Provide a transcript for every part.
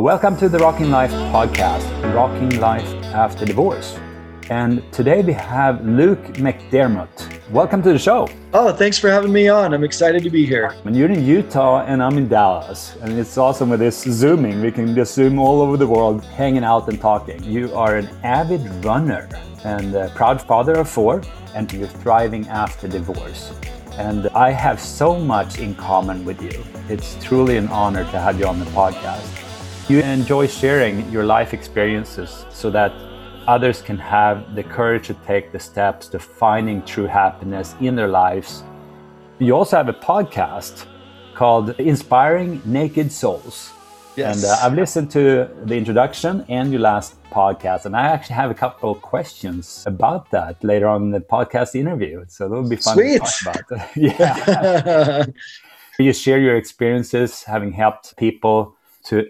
Welcome to the Rocking Life podcast, Rocking Life After Divorce. And today we have Luke McDermott. Welcome to the show. Oh, thanks for having me on. I'm excited to be here. When you're in Utah and I'm in Dallas, and it's awesome with this Zooming. We can just Zoom all over the world, hanging out and talking. You are an avid runner and a proud father of four, and you're thriving after divorce. And I have so much in common with you. It's truly an honor to have you on the podcast. You enjoy sharing your life experiences so that others can have the courage to take the steps to finding true happiness in their lives. You also have a podcast called Inspiring Naked Souls. Yes. And uh, I've listened to the introduction and your last podcast, and I actually have a couple of questions about that later on in the podcast interview. So that will be fun Sweet. to talk about. yeah. you share your experiences having helped people to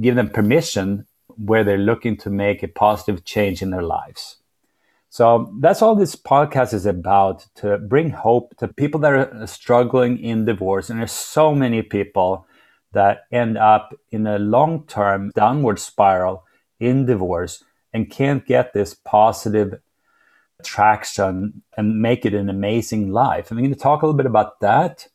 give them permission where they're looking to make a positive change in their lives. So that's all this podcast is about to bring hope to people that are struggling in divorce. And there's so many people that end up in a long term downward spiral in divorce and can't get this positive traction and make it an amazing life. I'm going to talk a little bit about that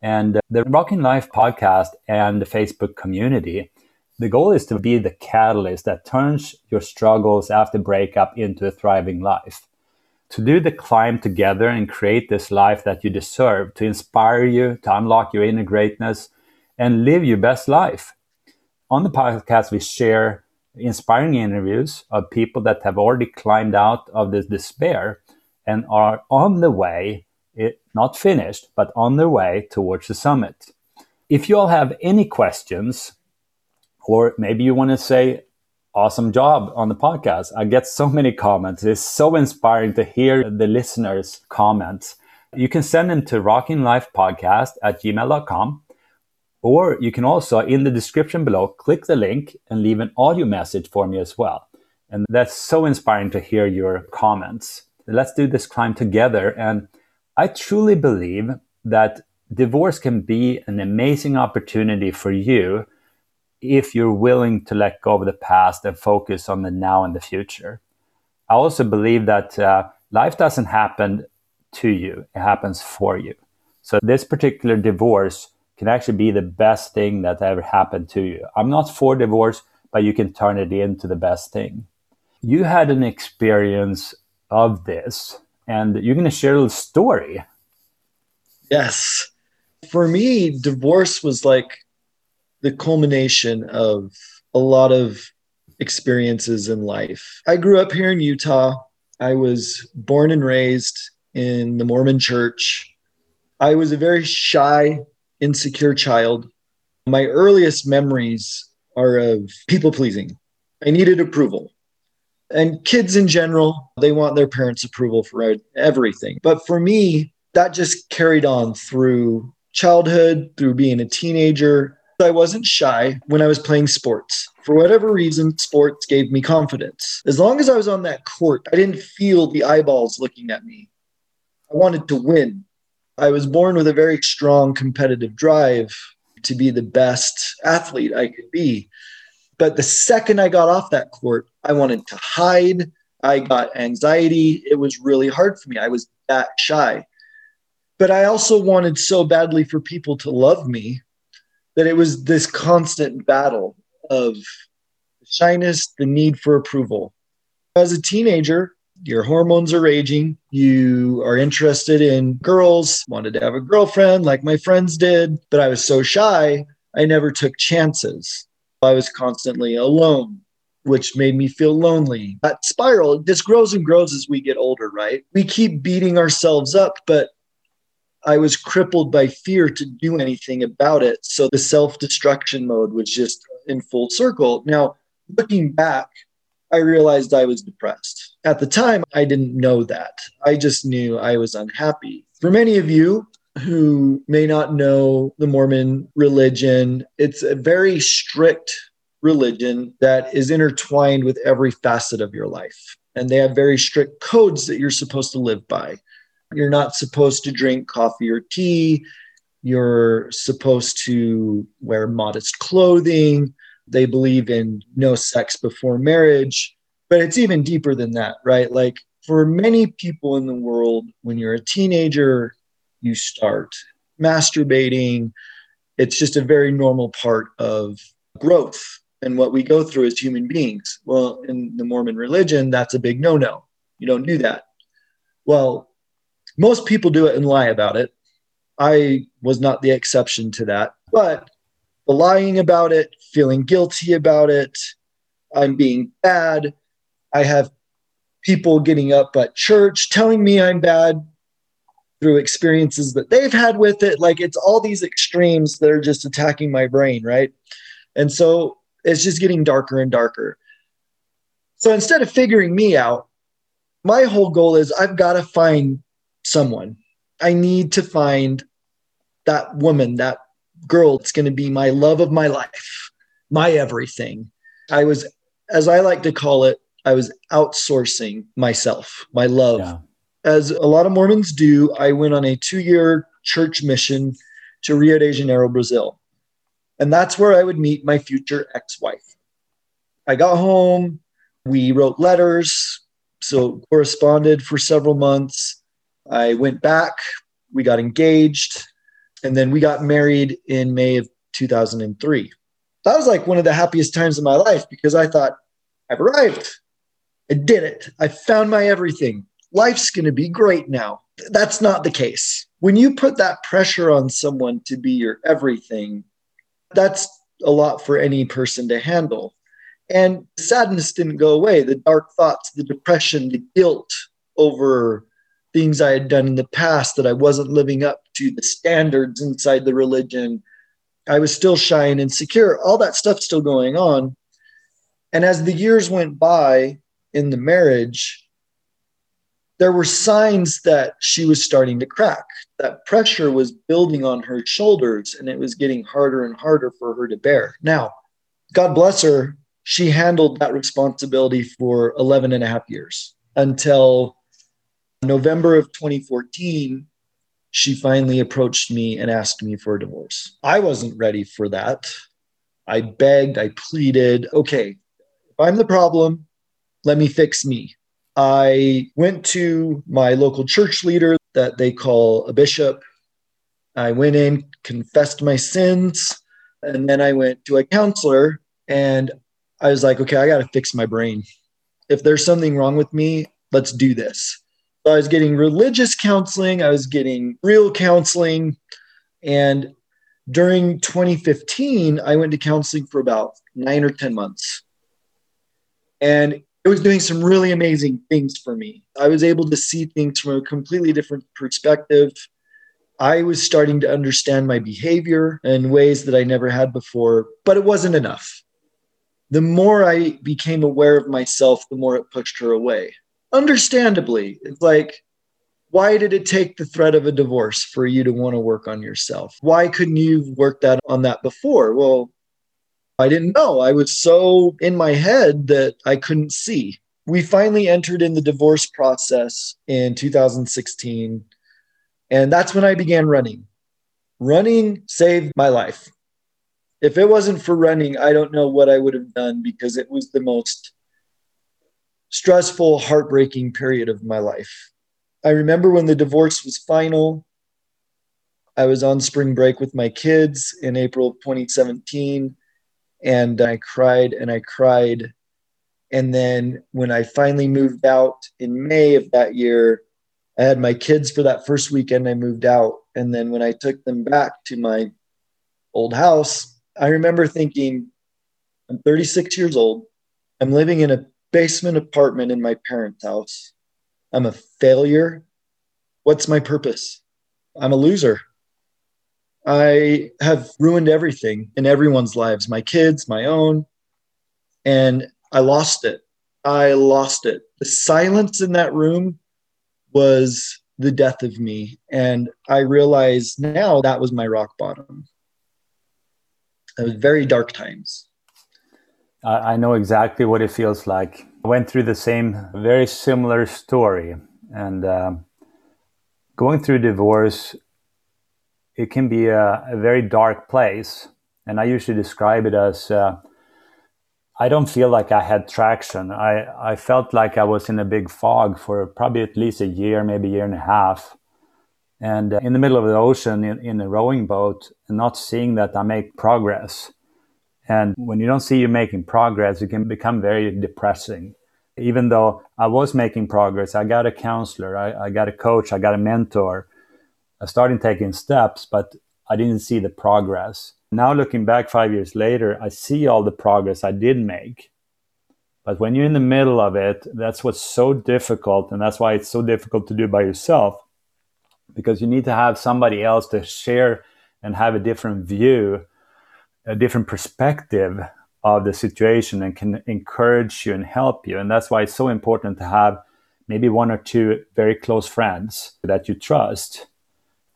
and the Rocking Life podcast and the Facebook community the goal is to be the catalyst that turns your struggles after breakup into a thriving life. To do the climb together and create this life that you deserve, to inspire you, to unlock your inner greatness, and live your best life. On the podcast, we share inspiring interviews of people that have already climbed out of this despair and are on the way, it, not finished, but on their way towards the summit. If you all have any questions, or maybe you want to say, awesome job on the podcast. I get so many comments. It's so inspiring to hear the listeners' comments. You can send them to rockinglifepodcast at gmail.com. Or you can also, in the description below, click the link and leave an audio message for me as well. And that's so inspiring to hear your comments. Let's do this climb together. And I truly believe that divorce can be an amazing opportunity for you if you're willing to let go of the past and focus on the now and the future. I also believe that uh, life doesn't happen to you, it happens for you. So, this particular divorce can actually be the best thing that ever happened to you. I'm not for divorce, but you can turn it into the best thing. You had an experience of this, and you're going to share a little story. Yes. For me, divorce was like the culmination of a lot of experiences in life. I grew up here in Utah. I was born and raised in the Mormon church. I was a very shy, insecure child. My earliest memories are of people pleasing. I needed approval. And kids in general, they want their parents' approval for everything. But for me, that just carried on through childhood, through being a teenager, I wasn't shy when I was playing sports. For whatever reason, sports gave me confidence. As long as I was on that court, I didn't feel the eyeballs looking at me. I wanted to win. I was born with a very strong competitive drive to be the best athlete I could be. But the second I got off that court, I wanted to hide. I got anxiety. It was really hard for me. I was that shy. But I also wanted so badly for people to love me that it was this constant battle of shyness, the need for approval. As a teenager, your hormones are raging. You are interested in girls, wanted to have a girlfriend like my friends did, but I was so shy, I never took chances. I was constantly alone, which made me feel lonely. That spiral just grows and grows as we get older, right? We keep beating ourselves up, but I was crippled by fear to do anything about it. So the self destruction mode was just in full circle. Now, looking back, I realized I was depressed. At the time, I didn't know that. I just knew I was unhappy. For many of you who may not know the Mormon religion, it's a very strict religion that is intertwined with every facet of your life. And they have very strict codes that you're supposed to live by. You're not supposed to drink coffee or tea. You're supposed to wear modest clothing. They believe in no sex before marriage, but it's even deeper than that, right? Like for many people in the world, when you're a teenager, you start masturbating. It's just a very normal part of growth and what we go through as human beings. Well, in the Mormon religion, that's a big no no. You don't do that. Well, most people do it and lie about it. I was not the exception to that. But lying about it, feeling guilty about it, I'm being bad. I have people getting up at church telling me I'm bad through experiences that they've had with it. Like it's all these extremes that are just attacking my brain, right? And so it's just getting darker and darker. So instead of figuring me out, my whole goal is I've got to find someone. I need to find that woman, that girl that's going to be my love of my life, my everything. I was, as I like to call it, I was outsourcing myself, my love. Yeah. As a lot of Mormons do, I went on a two year church mission to Rio de Janeiro, Brazil. And that's where I would meet my future ex wife. I got home, we wrote letters, so corresponded for several months. I went back, we got engaged, and then we got married in May of 2003. That was like one of the happiest times of my life because I thought, I've arrived. I did it. I found my everything. Life's going to be great now. That's not the case. When you put that pressure on someone to be your everything, that's a lot for any person to handle. And sadness didn't go away. The dark thoughts, the depression, the guilt over things I had done in the past that I wasn't living up to the standards inside the religion. I was still shy and insecure. All that stuff still going on. And as the years went by in the marriage, there were signs that she was starting to crack. That pressure was building on her shoulders and it was getting harder and harder for her to bear. Now, God bless her, she handled that responsibility for 11 and a half years until November of 2014. She finally approached me and asked me for a divorce. I wasn't ready for that. I begged, I pleaded, okay, if I'm the problem, let me fix me. I went to my local church leader that they call a bishop. I went in, confessed my sins, and then I went to a counselor and I was like, okay, I got to fix my brain. If there's something wrong with me, let's do this. I was getting religious counseling, I was getting real counseling. And during 2015, I went to counseling for about nine or 10 months. And it was doing some really amazing things for me. I was able to see things from a completely different perspective. I was starting to understand my behavior in ways that I never had before, but it wasn't enough. The more I became aware of myself, the more it pushed her away. Understandably, it's like, why did it take the threat of a divorce for you to want to work on yourself? Why couldn't you work that on that before? Well, I didn't know. I was so in my head that I couldn't see. We finally entered in the divorce process in 2016. And that's when I began running. Running saved my life. If it wasn't for running, I don't know what I would have done because it was the most stressful, heartbreaking period of my life. I remember when the divorce was final. I was on spring break with my kids in April of 2017 and I cried and I cried. And then when I finally moved out in May of that year, I had my kids for that first weekend. I moved out. And then when I took them back to my old house, I remember thinking, I'm 36 years old. I'm living in a basement apartment in my parents' house. I'm a failure. What's my purpose? I'm a loser. I have ruined everything in everyone's lives, my kids, my own, and I lost it. I lost it. The silence in that room was the death of me. And I realize now that was my rock bottom. It was very dark times. I know exactly what it feels like. I went through the same, very similar story. And uh, going through divorce it can be a, a, very dark place. And I usually describe it as uh, I don't feel like I had traction. I, I felt like I was in a big fog for probably at least a year, maybe a year and a half. And uh, in the middle of the ocean in, in a rowing boat, not seeing that I make progress. And when you don't see you making progress, it can become very depressing. Even though I was making progress, I got a counselor, I, I got a coach, I got a mentor. Uh, I started taking steps, but I didn't see the progress. Now, looking back five years later, I see all the progress I did make. But when you're in the middle of it, that's what's so difficult. And that's why it's so difficult to do by yourself because you need to have somebody else to share and have a different view, a different perspective of the situation and can encourage you and help you. And that's why it's so important to have maybe one or two very close friends that you trust,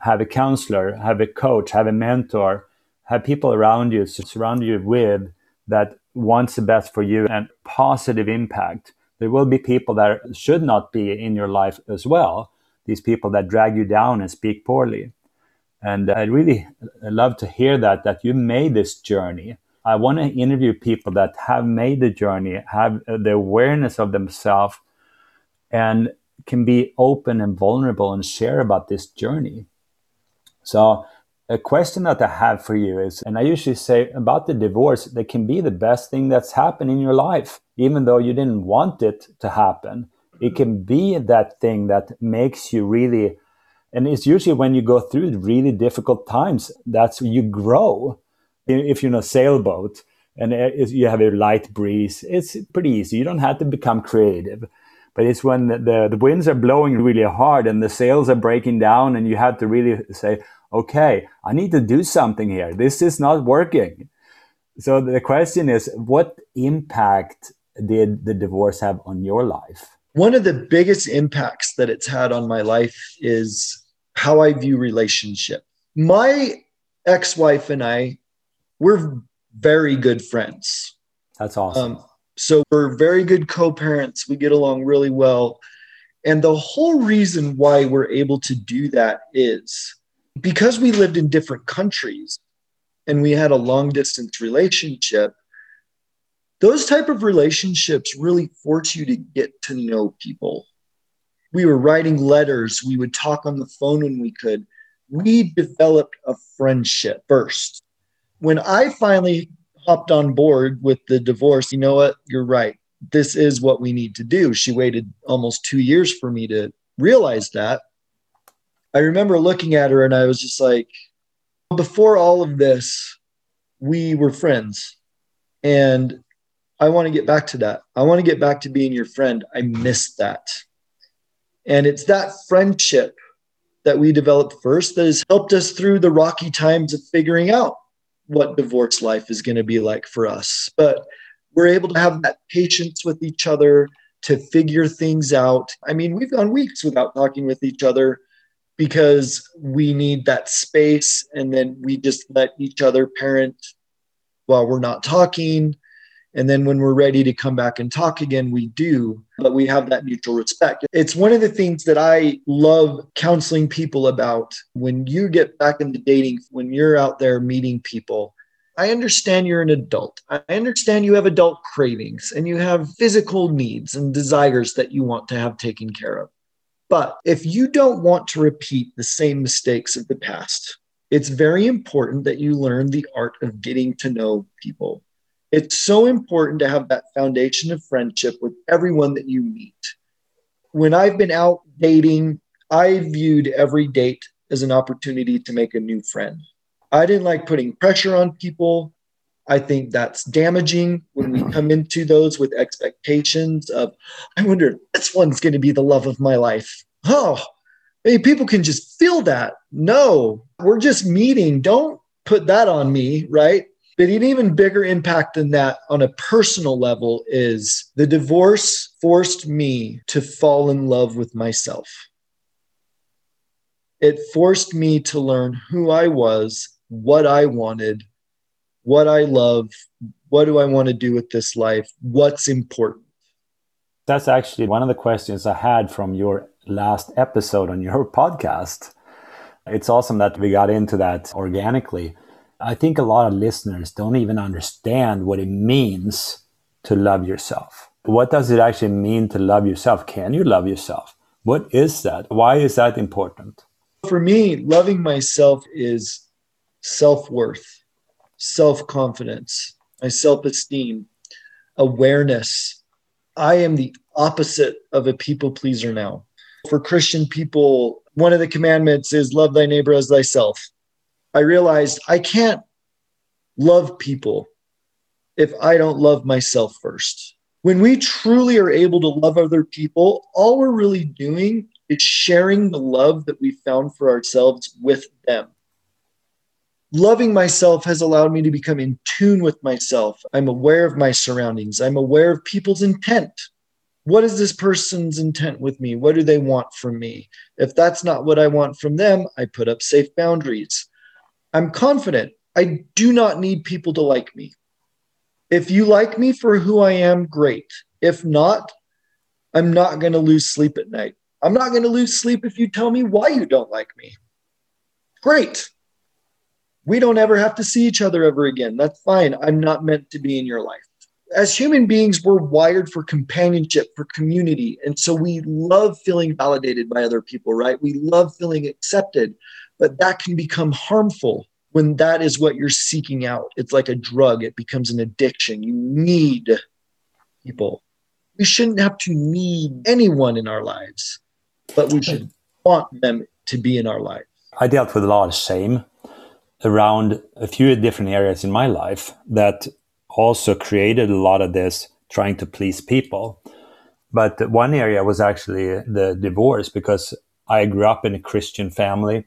have a counselor, have a coach, have a mentor have people around you to surround you with that wants the best for you and positive impact. There will be people that should not be in your life as well. These people that drag you down and speak poorly. And I really love to hear that, that you made this journey. I want to interview people that have made the journey, have the awareness of themselves, and can be open and vulnerable and share about this journey. So a question that I have for you is, and I usually say about the divorce, that can be the best thing that's happened in your life, even though you didn't want it to happen. It can be that thing that makes you really, and it's usually when you go through really difficult times, that's you grow. If you're in a sailboat and uh, you have a light breeze, it's pretty easy. You don't have to become creative. But it's when the, the winds are blowing really hard and the sails are breaking down, and you have to really say, okay, I need to do something here. This is not working. So the question is, what impact did the divorce have on your life? One of the biggest impacts that it's had on my life is how I view relationship. My ex-wife and I, we're very good friends. That's awesome. Um, so we're very good co-parents. We get along really well. And the whole reason why we're able to do that is because we lived in different countries and we had a long distance relationship those type of relationships really force you to get to know people. We were writing letters. We would talk on the phone when we could. We developed a friendship first. When i finally hopped on board with the divorce you know what? You're right. This is what we need to do. She waited almost two years for me to realize that. I remember looking at her and I was just like, before all of this, we were friends. And I want to get back to that. I want to get back to being your friend. I miss that. And it's that friendship that we developed first that has helped us through the rocky times of figuring out what divorce life is going to be like for us. But we're able to have that patience with each other to figure things out. I mean, we've gone weeks without talking with each other because we need that space and then we just let each other parent while we're not talking and then when we're ready to come back and talk again we do but we have that mutual respect it's one of the things that i love counseling people about when you get back into dating when you're out there meeting people I understand you're an adult. I understand you have adult cravings and you have physical needs and desires that you want to have taken care of. But if you don't want to repeat the same mistakes of the past, it's very important that you learn the art of getting to know people. It's so important to have that foundation of friendship with everyone that you meet. When I've been out dating, I viewed every date as an opportunity to make a new friend. I didn't like putting pressure on people. I think that's damaging when we come into those with expectations of, I wonder if this one's going to be the love of my life. Oh, hey, people can just feel that. No, we're just meeting. Don't put that on me, right? But an even bigger impact than that on a personal level is the divorce forced me to fall in love with myself. It forced me to learn who I was, what I wanted, what I love, what do I want to do with this life, what's important. That's actually one of the questions I had from your last episode on your podcast. It's awesome that we got into that organically. I think a lot of listeners don't even understand what it means to love yourself. What does it actually mean to love yourself? Can you love yourself? What is that? Why is that important? For me, loving myself is self worth, self confidence, my self esteem, awareness. I am the opposite of a people pleaser now. For Christian people, one of the commandments is love thy neighbor as thyself. I realized I can't love people if I don't love myself first. When we truly are able to love other people, all we're really doing is sharing the love that we found for ourselves with them. Loving myself has allowed me to become in tune with myself. I'm aware of my surroundings. I'm aware of people's intent. What is this person's intent with me? What do they want from me? If that's not what I want from them, I put up safe boundaries. I'm confident. I do not need people to like me. If you like me for who I am, great. If not, I'm not going to lose sleep at night. I'm not going to lose sleep if you tell me why you don't like me. Great. We don't ever have to see each other ever again. That's fine. I'm not meant to be in your life. As human beings, we're wired for companionship, for community. And so we love feeling validated by other people, right? We love feeling accepted, but that can become harmful when that is what you're seeking out. It's like a drug, it becomes an addiction. You need people. We shouldn't have to need anyone in our lives, but we should want them to be in our life. I dealt with a lot of shame around a few different areas in my life that also created a lot of this trying to please people. But one area was actually the divorce because I grew up in a Christian family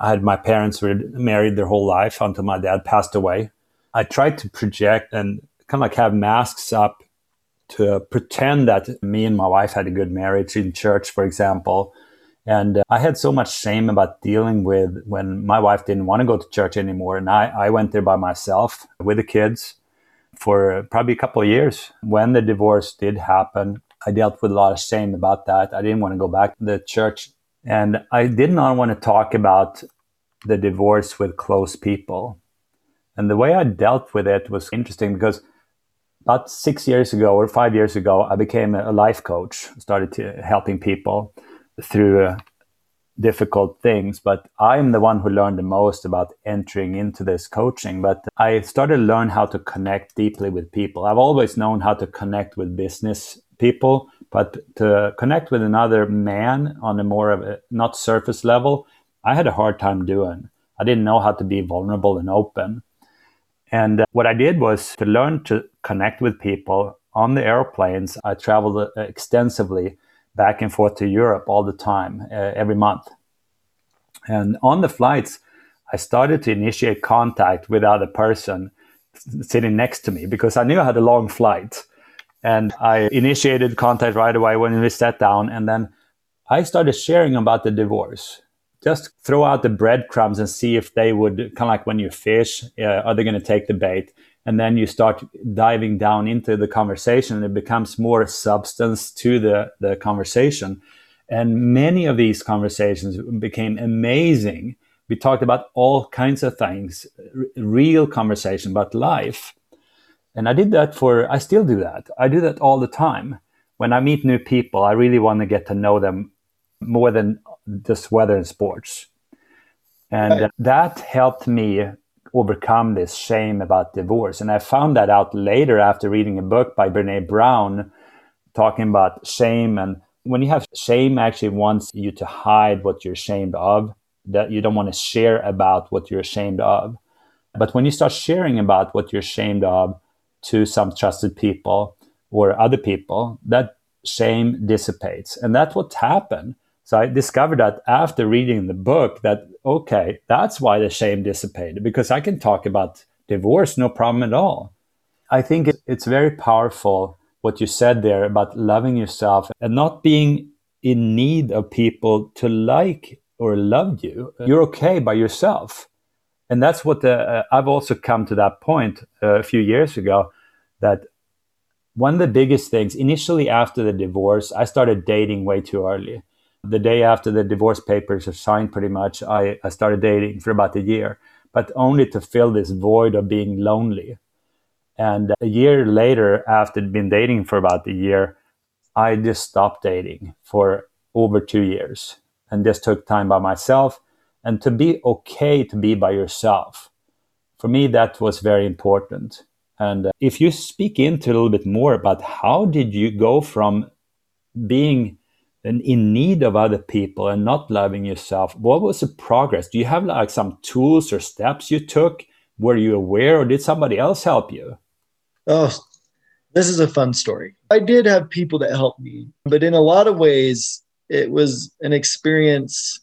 I had my parents were married their whole life until my dad passed away. I tried to project and kind of like have masks up to pretend that me and my wife had a good marriage in church, for example. And uh, I had so much shame about dealing with when my wife didn't want to go to church anymore. And I, I went there by myself with the kids for probably a couple of years. When the divorce did happen, I dealt with a lot of shame about that. I didn't want to go back to the church and I did not want to talk about the divorce with close people. And the way I dealt with it was interesting because about six years ago or five years ago, I became a life coach, started helping people through uh, difficult things. But I'm the one who learned the most about entering into this coaching. But I started to learn how to connect deeply with people. I've always known how to connect with business people, but to connect with another man on a more of a not surface level, I had a hard time doing. I didn't know how to be vulnerable and open. And uh, what I did was to learn to connect with people on the airplanes. I traveled uh, extensively back and forth to Europe all the time, uh, every month. And on the flights, I started to initiate contact with other person sitting next to me because I knew I had a long flight. And I initiated contact right away when we sat down. And then I started sharing about the divorce. Just throw out the breadcrumbs and see if they would, kind of like when you fish, uh, are they going to take the bait? And then you start diving down into the conversation and it becomes more substance to the, the conversation. And many of these conversations became amazing. We talked about all kinds of things, r- real conversation about life. And I did that for, I still do that. I do that all the time. When I meet new people, I really want to get to know them more than just weather and sports. And right. that helped me overcome this shame about divorce. And I found that out later after reading a book by Brene Brown talking about shame. And when you have shame, actually wants you to hide what you're ashamed of, that you don't want to share about what you're ashamed of. But when you start sharing about what you're ashamed of, to some trusted people or other people, that shame dissipates. And that's what happened. So I discovered that after reading the book that, okay, that's why the shame dissipated because I can talk about divorce, no problem at all. I think it's very powerful what you said there about loving yourself and not being in need of people to like or love you. You're okay by yourself and that's what the, uh, I've also come to that point uh, a few years ago that one of the biggest things initially after the divorce, I started dating way too early. The day after the divorce papers are signed, pretty much, I, I started dating for about a year, but only to fill this void of being lonely. And a year later, after been dating for about a year, I just stopped dating for over two years and just took time by myself and to be okay to be by yourself. For me, that was very important. And uh, if you speak into a little bit more about how did you go from being in need of other people and not loving yourself, what was the progress? Do you have like some tools or steps you took? Were you aware or did somebody else help you? Oh, this is a fun story. I did have people that helped me, but in a lot of ways, it was an experience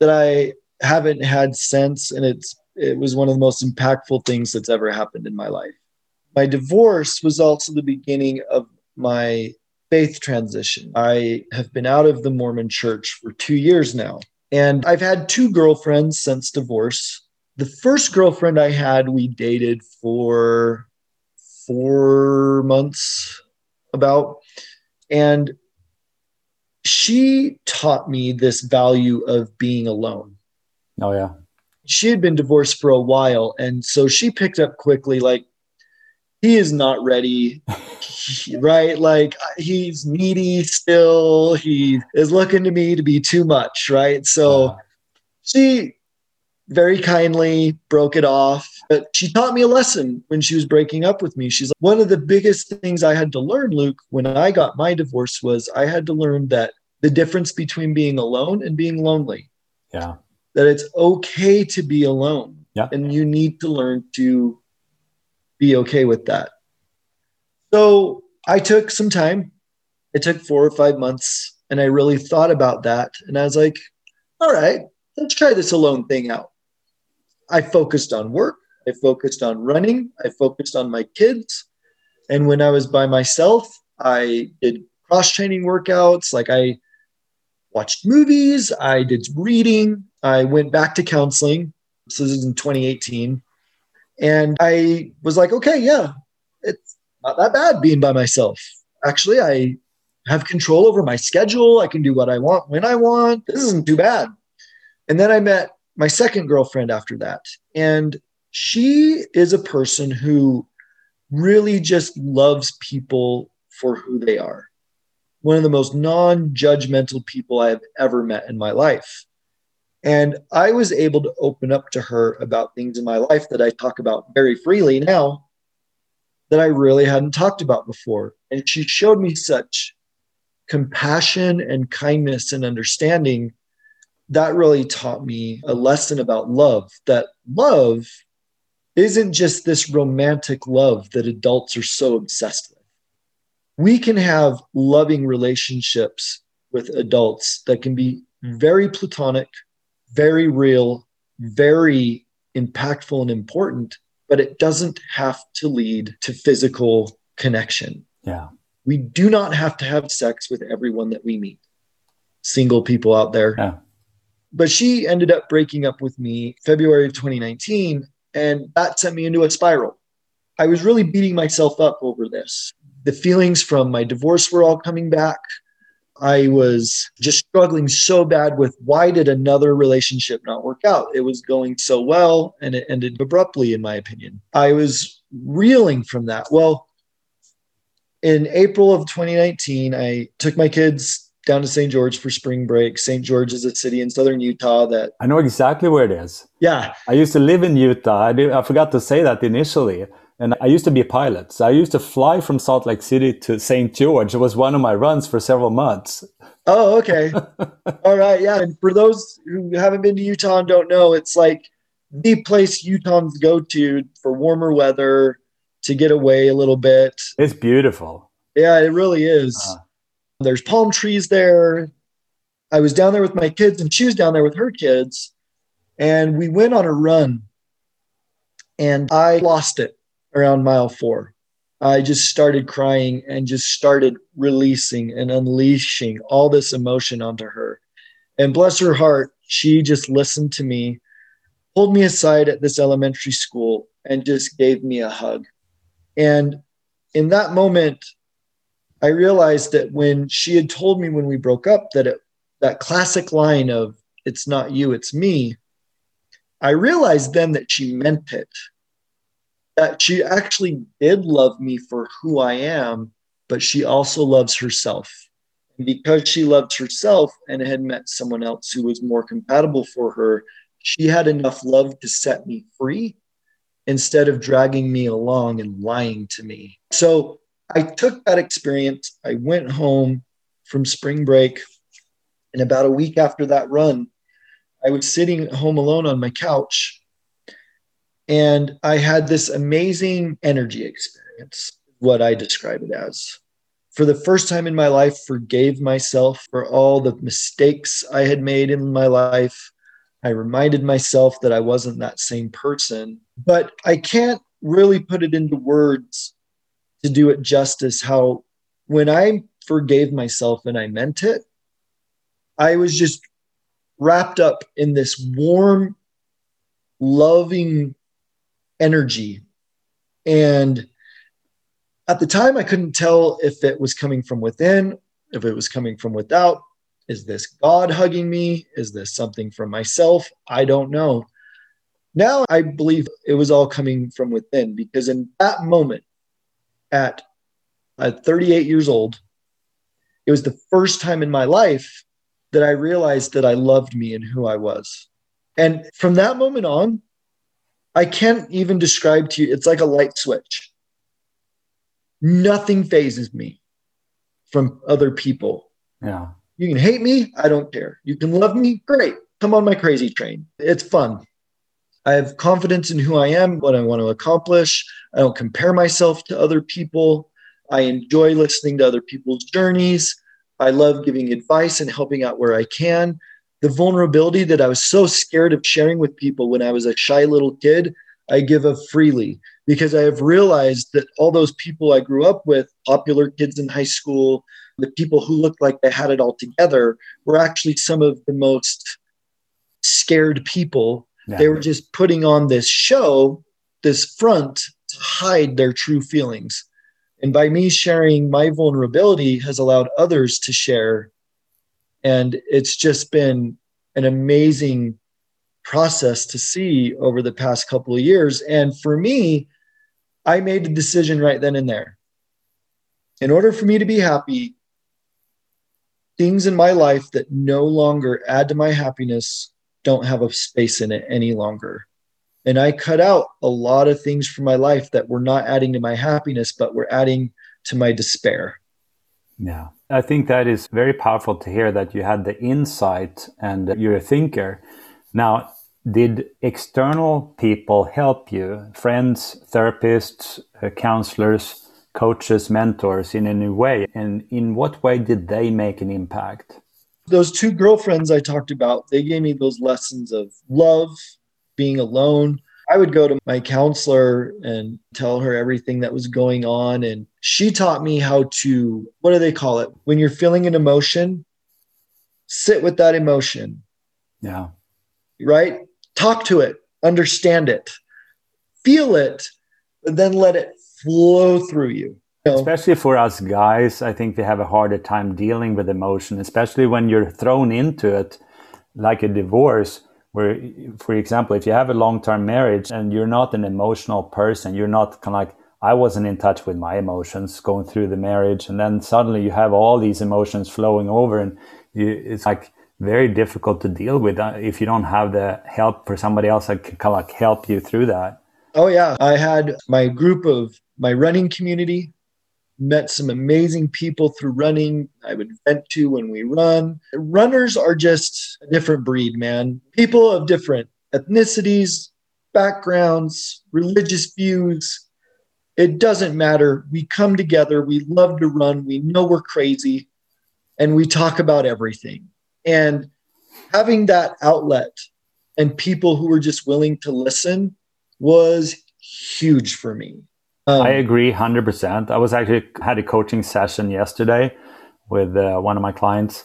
that I haven't had since, and it's it was one of the most impactful things that's ever happened in my life. My divorce was also the beginning of my faith transition. I have been out of the Mormon church for two years now, and I've had two girlfriends since divorce. The first girlfriend I had, we dated for four months about. And she taught me this value of being alone. Oh, yeah. She had been divorced for a while. And so she picked up quickly, like, he is not ready, right? Like, he's needy still. He is looking to me to be too much, right? So uh she very kindly broke it off. But she taught me a lesson when she was breaking up with me. She's like, one of the biggest things I had to learn, Luke, when I got my divorce was I had to learn that the difference between being alone and being lonely. Yeah. That it's okay to be alone. Yeah. And you need to learn to be okay with that. So I took some time. It took four or five months. And I really thought about that. And I was like, all right, let's try this alone thing out. I focused on work. I focused on running. I focused on my kids. And when I was by myself, I did cross training workouts. Like I watched movies, I did reading, I went back to counseling. So this is in 2018. And I was like, okay, yeah, it's not that bad being by myself. Actually, I have control over my schedule. I can do what I want when I want. This isn't too bad. And then I met my second girlfriend after that. And she is a person who really just loves people for who they are. One of the most non judgmental people I have ever met in my life. And I was able to open up to her about things in my life that I talk about very freely now that I really hadn't talked about before. And she showed me such compassion and kindness and understanding that really taught me a lesson about love that love isn't just this romantic love that adults are so obsessed with. We can have loving relationships with adults that can be very platonic, very real, very impactful and important, but it doesn't have to lead to physical connection. Yeah. We do not have to have sex with everyone that we meet. Single people out there. Yeah but she ended up breaking up with me February of 2019, and that sent me into a spiral. I was really beating myself up over this. The feelings from my divorce were all coming back. I was just struggling so bad with why did another relationship not work out? It was going so well and it ended abruptly, in my opinion. I was reeling from that. Well, in April of 2019, I took my kids down to St. George for spring break. St. George is a city in southern Utah that I know exactly where it is. Yeah. I used to live in Utah. I, did, I forgot to say that initially. And I used to be a pilot. So I used to fly from Salt Lake City to St. George. It was one of my runs for several months. Oh, okay. All right. Yeah. And for those who haven't been to Utah and don't know, it's like the place Utahns go to for warmer weather to get away a little bit. It's beautiful. Yeah, it really is. Uh, there's palm trees there. I was down there with my kids, and she was down there with her kids. And we went on a run, and I lost it around mile four. I just started crying and just started releasing and unleashing all this emotion onto her. And bless her heart, she just listened to me, pulled me aside at this elementary school, and just gave me a hug. And in that moment, I realized that when she had told me when we broke up that it, that classic line of "It's not you, it's me," I realized then that she meant it. That she actually did love me for who I am, but she also loves herself. And because she loved herself and had met someone else who was more compatible for her, she had enough love to set me free instead of dragging me along and lying to me. So I took that experience. I went home from spring break. And about a week after that run, I was sitting home alone on my couch and I had this amazing energy experience, what I describe it as. For the first time in my life, forgave myself for all the mistakes I had made in my life. I reminded myself that I wasn't that same person, but I can't really put it into words to do it justice how when I forgave myself and I meant it, I was just wrapped up in this warm, loving energy. And at the time, I couldn't tell if it was coming from within, if it was coming from without. Is this God hugging me? Is this something from myself? I don't know. Now I believe it was all coming from within because in that moment, at, at 38 years old, it was the first time in my life that I realized that I loved me and who I was. And from that moment on, I can't even describe to you, it's like a light switch. Nothing phases me from other people. Yeah. You can hate me, I don't care. You can love me, great. Come on my crazy train. It's fun. I have confidence in who I am, what I want to accomplish. I don't compare myself to other people. I enjoy listening to other people's journeys. I love giving advice and helping out where I can. The vulnerability that I was so scared of sharing with people when I was a shy little kid, I give up freely because I have realized that all those people I grew up with, popular kids in high school, the people who looked like they had it all together, were actually some of the most scared people. Yeah. They were just putting on this show, this front to hide their true feelings. And by me sharing my vulnerability has allowed others to share. And it's just been an amazing process to see over the past couple of years. And for me, I made the decision right then and there. In order for me to be happy, things in my life that no longer add to my happiness don't have a space in it any longer. And I cut out a lot of things from my life that were not adding to my happiness, but were adding to my despair. Yeah. I think that is very powerful to hear that you had the insight and you're a thinker. Now, did external people help you? Friends, therapists, uh, counselors, coaches, mentors in any way? And in what way did they make an impact? Those two girlfriends I talked about, they gave me those lessons of love, being alone. I would go to my counselor and tell her everything that was going on. And she taught me how to, what do they call it? When you're feeling an emotion, sit with that emotion. Yeah. Right? Talk to it, understand it, feel it, but then let it flow through you. you know? Especially for us guys, I think we have a harder time dealing with emotion, especially when you're thrown into it like a divorce where for example if you have a long-term marriage and you're not an emotional person you're not kind of like i wasn't in touch with my emotions going through the marriage. And then suddenly you have all these emotions flowing over and you, it's like very difficult to deal with uh, if you don't have the help for somebody else that can kind of like help you through that. Oh yeah. I had my group of my running community met some amazing people through running. I would vent to when we run. Runners are just a different breed, man. People of different ethnicities, backgrounds, religious views. It doesn't matter. We come together. We love to run. We know we're crazy and we talk about everything. And having that outlet and people who were just willing to listen was huge for me. Um, I agree 100%. I was actually had a coaching session yesterday with uh, one of my clients.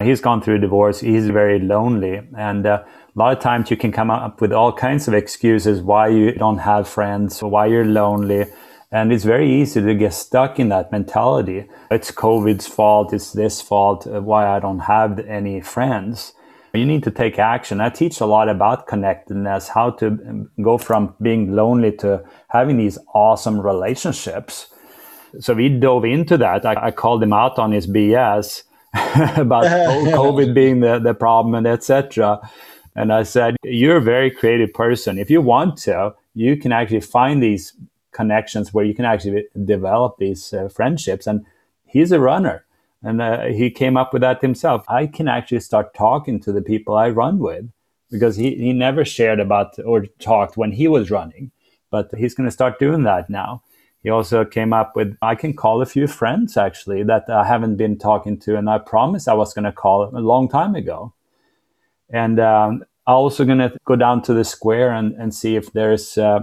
He's gone through a divorce. He's very lonely. And uh, a lot of times you can come up with all kinds of excuses why you don't have friends, why you're lonely. And it's very easy to get stuck in that mentality. It's COVID's fault. It's this fault. Why I don't have any friends. You need to take action. I teach a lot about connectedness, how to go from being lonely to having these awesome relationships. So we dove into that. I, I called him out on his BS about COVID being the, the problem and etc. And I said, You're a very creative person. If you want to, you can actually find these connections where you can actually develop these uh, friendships. And he's a runner. And uh, he came up with that himself. I can actually start talking to the people I run with because he, he never shared about or talked when he was running. But he's going to start doing that now. He also came up with I can call a few friends actually that I haven't been talking to, and I promised I was going to call them a long time ago. And um, I'm also going to go down to the square and, and see if there's, uh,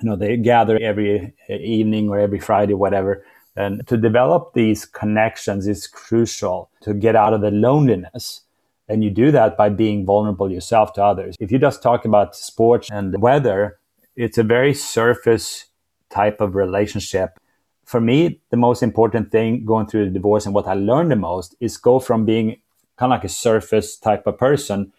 you know, they gather every evening or every Friday, whatever. And to develop these connections is crucial to get out of the loneliness. And you do that by being vulnerable yourself to others. If you just talk about sports and weather, it's a very surface type of relationship. For me, the most important thing going through the divorce and what I learned the most is go from being kind of like a surface type of person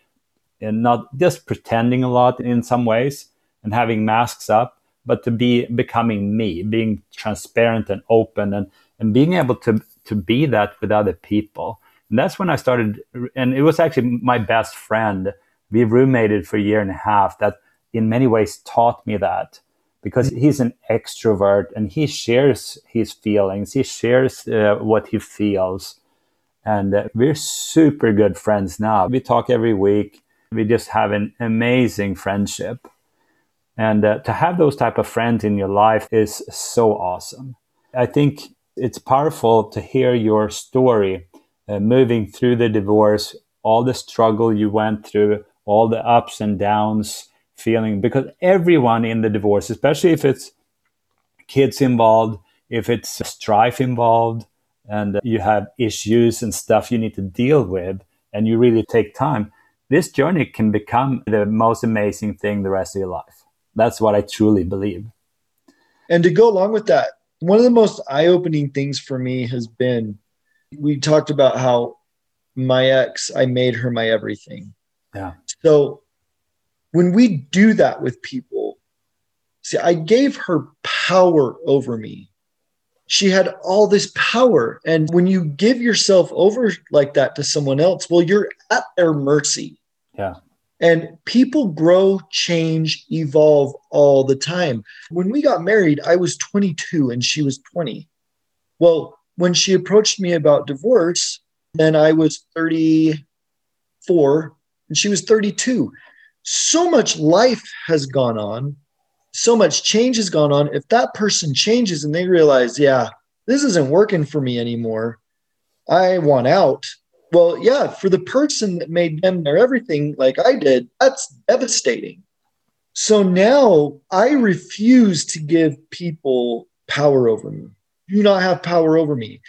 and not just pretending a lot in some ways and having masks up, but to be becoming me, being transparent and open and, and being able to, to be that with other people. And that's when I started, and it was actually my best friend. We roommated for a year and a half that in many ways taught me that because he's an extrovert and he shares his feelings, he shares uh, what he feels. And uh, we're super good friends now. We talk every week. We just have an amazing friendship. And uh, to have those type of friends in your life is so awesome. I think it's powerful to hear your story uh, moving through the divorce, all the struggle you went through, all the ups and downs, feeling because everyone in the divorce, especially if it's kids involved, if it's strife involved, and you have issues and stuff you need to deal with, and you really take time, this journey can become the most amazing thing the rest of your life. That's what I truly believe. And to go along with that, one of the most eye opening things for me has been we talked about how my ex, I made her my everything. Yeah. So when we do that with people, see, I gave her power over me. She had all this power. And when you give yourself over like that to someone else, well, you're at their mercy. Yeah. And people grow, change, evolve all the time. When we got married, I was 22 and she was 20. Well, when she approached me about divorce, then I was 34 and she was 32 so much life has gone on, so much change has gone on. If that person changes and they realize, yeah, this isn't working for me anymore, I want out. Well, yeah, for the person that made them their everything, like I did, that's devastating. So now I refuse to give people power over me. Do not have power over me.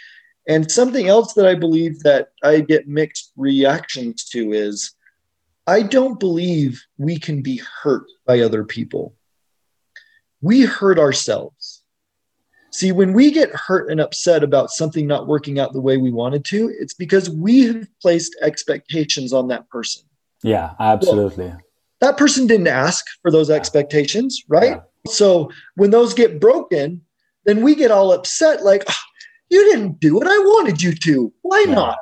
And something else that I believe that I get mixed reactions to is I don't believe we can be hurt by other people. We hurt ourselves. See, when we get hurt and upset about something not working out the way we wanted to, it's because we have placed expectations on that person. Yeah, absolutely. Well, that person didn't ask for those expectations, right? Yeah. So when those get broken, then we get all upset like, oh, you didn't do what I wanted you to. Why yeah. not?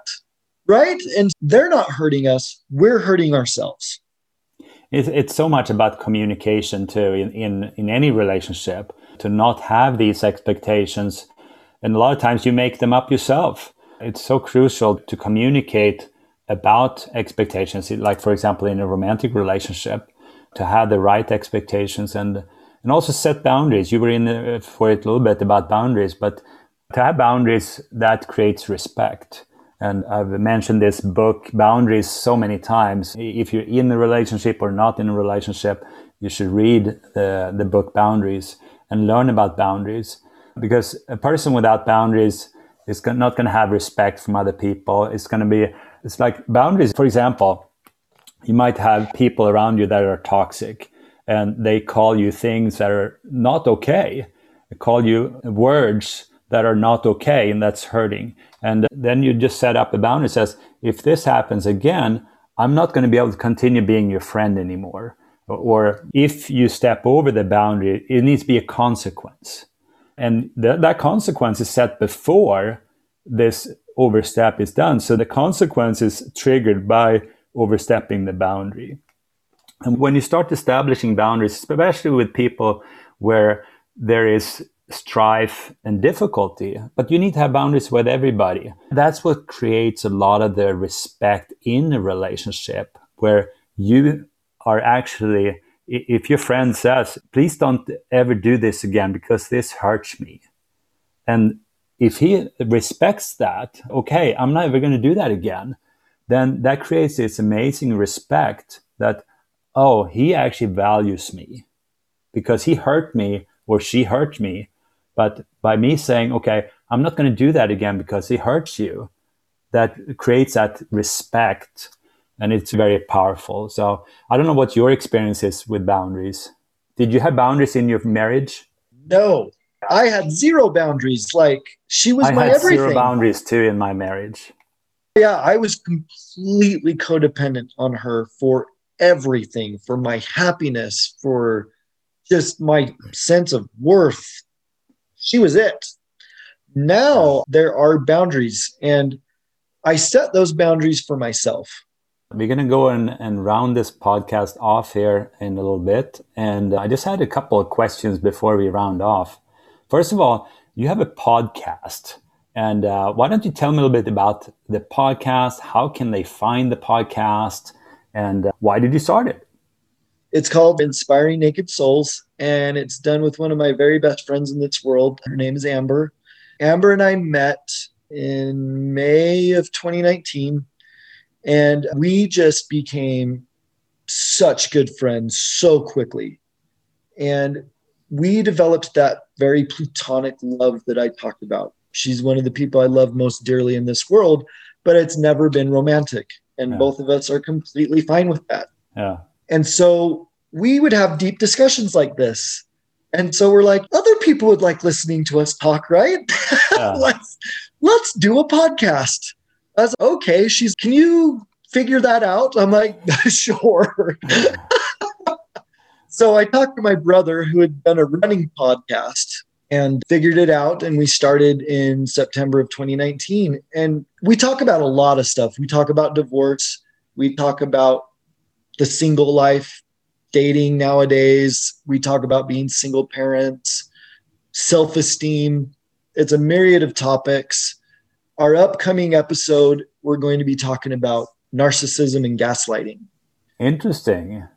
right? And they're not hurting us, we're hurting ourselves. It's, it's so much about communication too in, in, in any relationship to not have these expectations. And a lot of times you make them up yourself. It's so crucial to communicate about expectations. Like, for example, in a romantic relationship, to have the right expectations and and also set boundaries. You were in uh, for it a little bit about boundaries, but to have boundaries that creates respect. And I've mentioned this book, Boundaries, so many times. If you're in a relationship or not in a relationship, you should read the, the book Boundaries and learn about boundaries. Because a person without boundaries is not going to have respect from other people. It's going to be, it's like boundaries. For example, you might have people around you that are toxic and they call you things that are not okay. They call you words that are not okay and that's hurting. And then you just set up a boundary says, if this happens again, I'm not going to be able to continue being your friend anymore. Or if you step over the boundary, it needs to be a consequence. And th- that consequence is set before this overstep is done. So the consequence is triggered by overstepping the boundary. And when you start establishing boundaries, especially with people where there is strife and difficulty, but you need to have boundaries with everybody. That's what creates a lot of the respect in a relationship where you are actually, if your friend says, please don't ever do this again because this hurts me. And if he respects that, okay, I'm not ever going to do that again, then that creates this amazing respect that, oh, he actually values me because he hurt me or she hurt me but by me saying, okay, I'm not going to do that again because it hurts you, that creates that respect and it's very powerful. So I don't know what your experience is with boundaries. Did you have boundaries in your marriage? No, I had zero boundaries. Like she was I my had everything. Zero boundaries too in my marriage. Yeah, I was completely codependent on her for everything, for my happiness, for just my sense of worth, she was it. Now there are boundaries, and I set those boundaries for myself. We're going to go and, and round this podcast off here in a little bit. And I just had a couple of questions before we round off. First of all, you have a podcast. And uh, why don't you tell me a little bit about the podcast? How can they find the podcast? And uh, why did you start it? It's called Inspiring Naked Souls, and it's done with one of my very best friends in this world. Her name is Amber. Amber and I met in May of 2019, and we just became such good friends so quickly. And we developed that very platonic love that I talked about. She's one of the people I love most dearly in this world, but it's never been romantic. And yeah. both of us are completely fine with that. Yeah. And so we would have deep discussions like this. And so we're like, other people would like listening to us talk, right? Yeah. let's let's do a podcast. I was okay. She's can you figure that out? I'm like, sure. so I talked to my brother who had done a running podcast and figured it out. And we started in September of 2019. And we talk about a lot of stuff. We talk about divorce. We talk about the single life, dating nowadays. We talk about being single parents, self esteem. It's a myriad of topics. Our upcoming episode, we're going to be talking about narcissism and gaslighting. Interesting.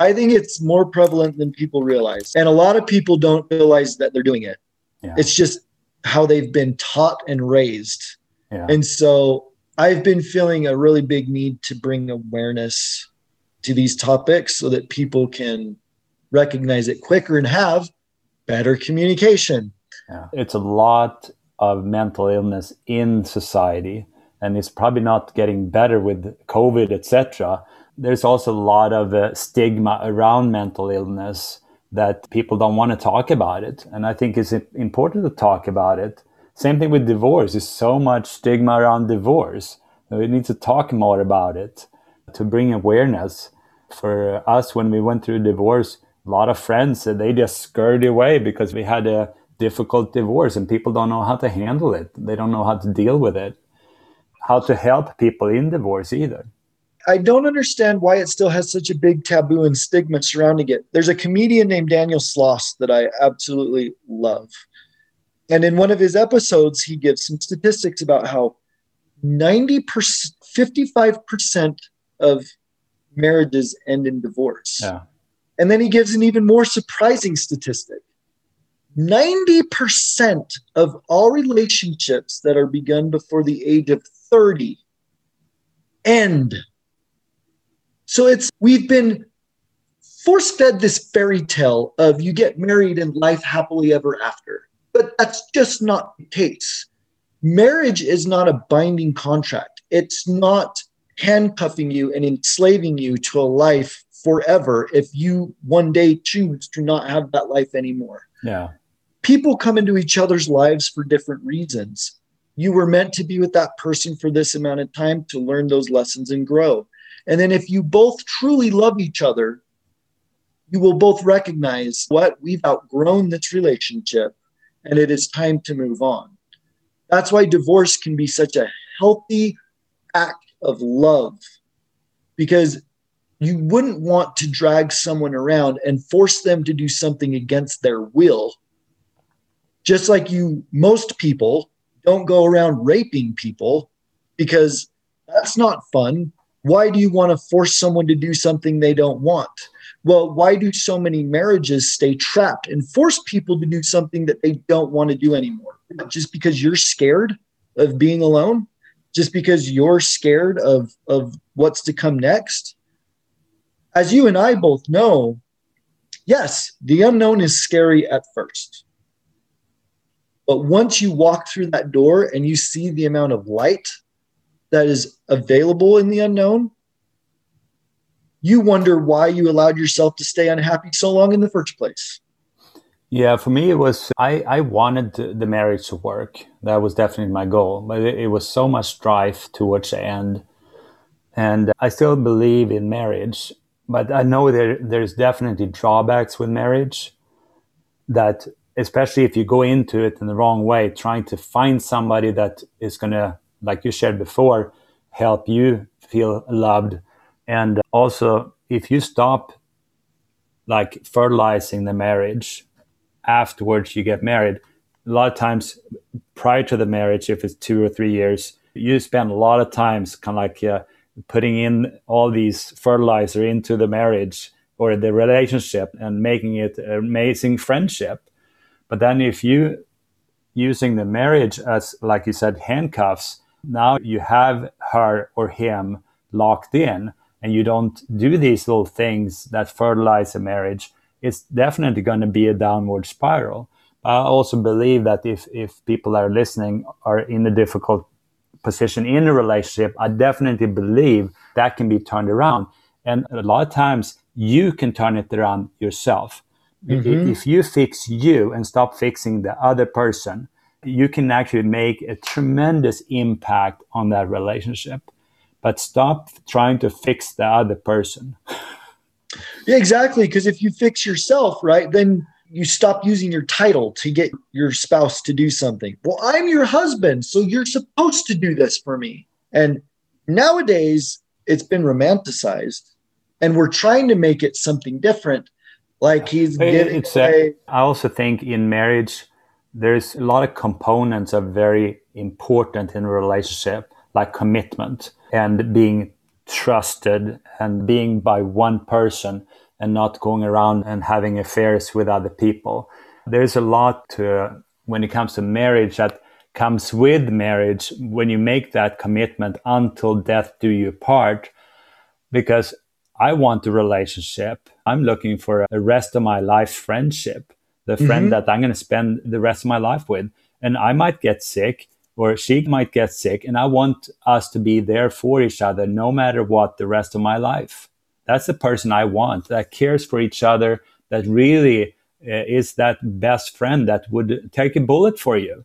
I think it's more prevalent than people realize. And a lot of people don't realize that they're doing it. Yeah. It's just how they've been taught and raised. Yeah. And so I've been feeling a really big need to bring awareness to these topics so that people can recognize it quicker and have better communication. Yeah. It's a lot of mental illness in society and it's probably not getting better with covid etc there's also a lot of uh, stigma around mental illness that people don't want to talk about it and i think it's important to talk about it. Same thing with divorce there's so much stigma around divorce we need to talk more about it to bring awareness. For us when we went through divorce a lot of friends they just scurried away because we had a difficult divorce and people don't know how to handle it they don't know how to deal with it how to help people in divorce either I don't understand why it still has such a big taboo and stigma surrounding it. There's a comedian named Daniel Sloss that I absolutely love. And in one of his episodes, he gives some statistics about how 90%, 55% of marriages end in divorce. Yeah. And then he gives an even more surprising statistic 90% of all relationships that are begun before the age of 30 end. So it's, we've been force fed this fairy tale of you get married and life happily ever after. But that's just not the case. Marriage is not a binding contract. It's not handcuffing you and enslaving you to a life forever if you one day choose to not have that life anymore. Yeah. People come into each other's lives for different reasons. You were meant to be with that person for this amount of time to learn those lessons and grow. And then if you both truly love each other, you will both recognize what we've outgrown this relationship and it is time to move on. That's why divorce can be such a healthy act of love because you wouldn't want to drag someone around and force them to do something against their will. Just like you, most people don't go around raping people because that's not fun. Why do you want to force someone to do something they don't want? Well, why do so many marriages stay trapped and force people to do something that they don't want to do anymore? Just because you're scared of being alone? Just because you're scared of, of what's to come next? As you and I both know, yes, the unknown is scary at first. But once you walk through that door and you see the amount of light that is available in the unknown, you wonder why you allowed yourself to stay unhappy so long in the first place. Yeah, for me, it was I, I wanted the marriage to work. That was definitely my goal. But it, it was so much strife towards the end. And I still believe in marriage. But I know there, there's definitely drawbacks with marriage that, especially if you go into it in the wrong way, trying to find somebody that is going to, like you shared before, help you feel loved and also, if you stop like fertilizing the marriage afterwards you get married, a lot of times prior to the marriage, if it's two or three years, you spend a lot of times kind of like uh, putting in all these fertilizer into the marriage or the relationship and making it an amazing friendship. But then if you using the marriage as, like you said, handcuffs, now you have her or him locked in and you don't do these little things that fertilize a marriage, it's definitely going to be a downward spiral. I also believe that if, if people are listening are in a difficult position in a relationship, I definitely believe that can be turned around. And a lot of times you can turn it around yourself. Mm-hmm. If you fix you and stop fixing the other person, you can actually make a tremendous impact on that relationship but stop trying to fix the other person. yeah, exactly. Because if you fix yourself, right, then you stop using your title to get your spouse to do something. Well, I'm your husband, so you're supposed to do this for me. And nowadays, it's been romanticized, and we're trying to make it something different. Like he's getting. It's uh, a, I also think in marriage, there's a lot of components are very important in a relationship, like commitment and being trusted and being by one person and not going around and having affairs with other people. There's a lot to when it comes to marriage that comes with marriage when you make that commitment until death do you part because I want a relationship. I'm looking for a rest of my life friendship, the friend mm-hmm. that I'm going to spend the rest of my life with. And I might get sick or she might get sick and I want us to be there for each other no matter what the rest of my life. That's the person I want that cares for each other, that really uh, is that best friend that would take a bullet for you.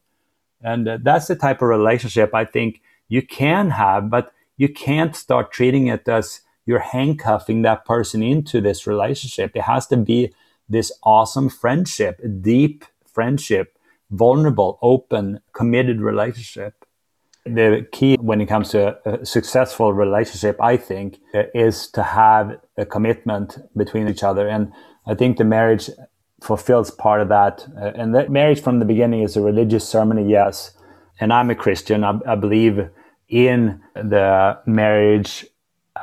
And uh, that's the type of relationship I think you can have, but you can't start treating it as you're handcuffing that person into this relationship. It has to be this awesome friendship, a deep friendship vulnerable, open, committed relationship. The key when it comes to a successful relationship, I think, is to have a commitment between each other. And I think the marriage fulfills part of that. Uh, and that marriage from the beginning is a religious ceremony, yes. And I'm a Christian. I, I believe in the marriage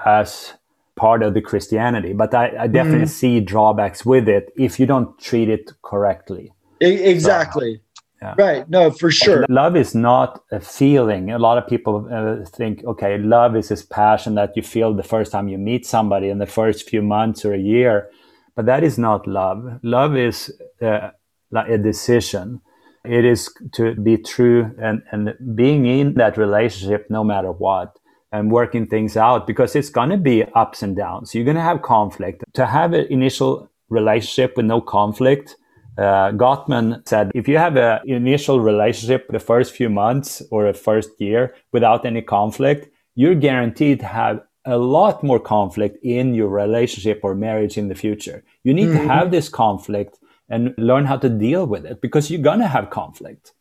as part of the Christianity, but I, I definitely mm. see drawbacks with it if you don't treat it correctly. Exactly. Yeah. Right. No, for sure. Love is not a feeling. A lot of people uh, think, okay, love is this passion that you feel the first time you meet somebody in the first few months or a year. But that is not love. Love is uh, a decision. It is to be true and, and being in that relationship no matter what and working things out because it's going to be ups and downs. You're going to have conflict. To have an initial relationship with no conflict, uh, Gottman said if you have an initial relationship the first few months or the first year without any conflict, you're guaranteed to have a lot more conflict in your relationship or marriage in the future. You need mm-hmm. to have this conflict and learn how to deal with it because you're going to have conflict.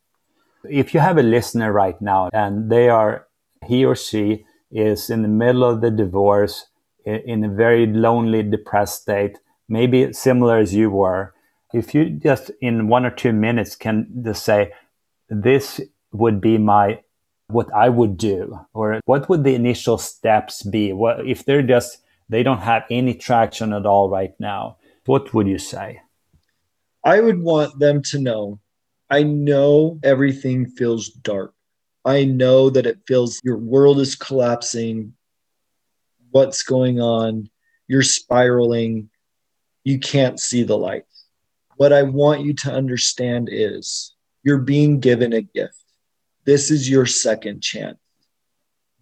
If you have a listener right now and they are, he or she is in the middle of the divorce, in a very lonely, depressed state, maybe similar as you were, if you just in one or two minutes can just say, this would be my what I would do, or what would the initial steps be? What if they're just they don't have any traction at all right now? What would you say? I would want them to know I know everything feels dark. I know that it feels your world is collapsing. What's going on? You're spiraling. You can't see the light. What I want you to understand is you're being given a gift. This is your second chance.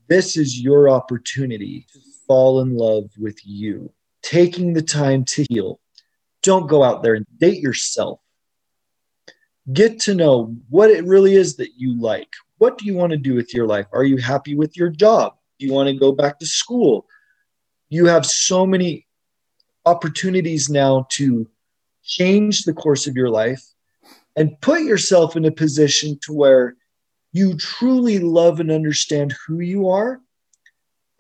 This is your opportunity to fall in love with you, taking the time to heal. Don't go out there and date yourself. Get to know what it really is that you like. What do you want to do with your life? Are you happy with your job? Do you want to go back to school? You have so many opportunities now to change the course of your life and put yourself in a position to where you truly love and understand who you are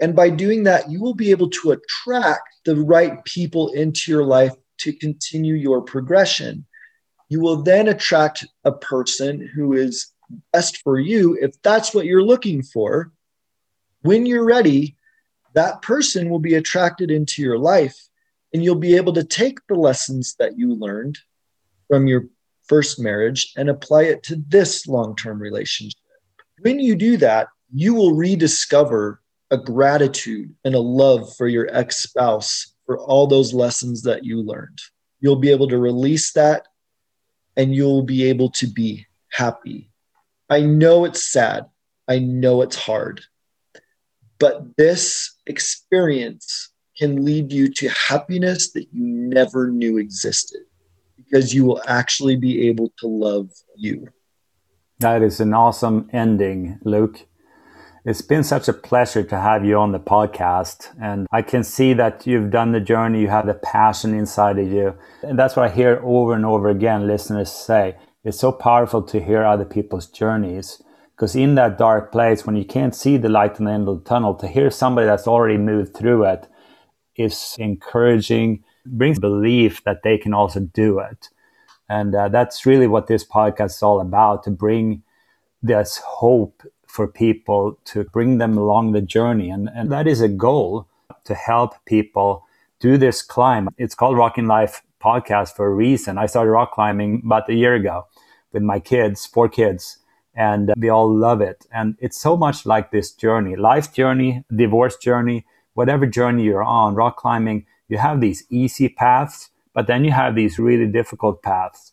and by doing that you will be able to attract the right people into your life to continue your progression you will then attract a person who is best for you if that's what you're looking for when you're ready that person will be attracted into your life and you'll be able to take the lessons that you learned from your first marriage and apply it to this long term relationship. When you do that, you will rediscover a gratitude and a love for your ex spouse for all those lessons that you learned. You'll be able to release that and you'll be able to be happy. I know it's sad. I know it's hard. But this experience can lead you to happiness that you never knew existed because you will actually be able to love you. That is an awesome ending, Luke. It's been such a pleasure to have you on the podcast. And I can see that you've done the journey, you have the passion inside of you. And that's what I hear over and over again listeners say. It's so powerful to hear other people's journeys. Because in that dark place, when you can't see the light in the end of the tunnel, to hear somebody that's already moved through it is encouraging, brings belief that they can also do it. And uh, that's really what this podcast is all about to bring this hope for people, to bring them along the journey. And, and that is a goal to help people do this climb. It's called Rocking Life Podcast for a reason. I started rock climbing about a year ago with my kids, four kids, and uh, they all love it. And it's so much like this journey life journey, divorce journey, whatever journey you're on, rock climbing, you have these easy paths, but then you have these really difficult paths.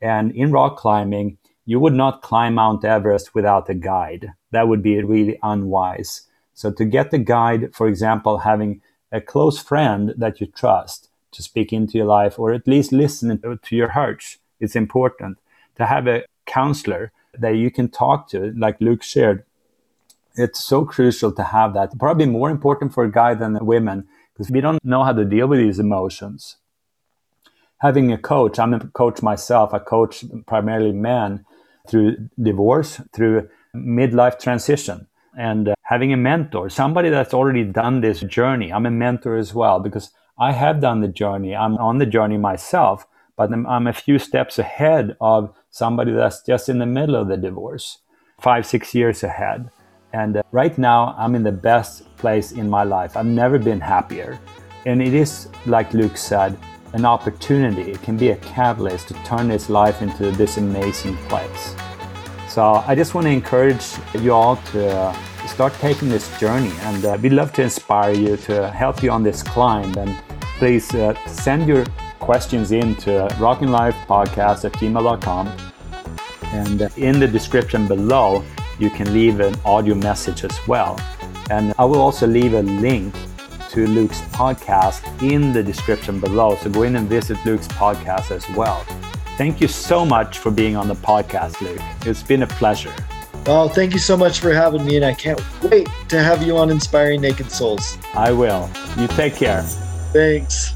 And in rock climbing, you would not climb Mount Everest without a guide. That would be really unwise. So to get the guide, for example, having a close friend that you trust to speak into your life or at least listen to your heart, it's important. To have a counselor that you can talk to, like Luke shared, it's so crucial to have that. Probably more important for a guy than women because we don't know how to deal with these emotions. Having a coach, I'm a coach myself. I coach primarily men through divorce, through midlife transition, and uh, having a mentor, somebody that's already done this journey. I'm a mentor as well because I have done the journey. I'm on the journey myself, but I'm, a few steps ahead of somebody that's just in the middle of the divorce, five, six years ahead. And uh, right now, I'm in the best place in my life. I've never been happier. And it is, like Luke said, an opportunity. It can be a catalyst to turn this life into this amazing place. So I just want to encourage you all to uh, start taking this journey. And uh, we'd love to inspire you to help you on this climb. And please uh, send your questions in to rockinglifepodcast at gmail.com. And uh, in the description below, you can leave an audio message as well. And I will also leave a link to Luke's podcast in the description below. So go in and visit Luke's podcast as well. Thank you so much for being on the podcast, Luke. It's been a pleasure. Oh, thank you so much for having me, and I can't wait to have you on Inspiring Naked Souls. I will. You take care. Thanks.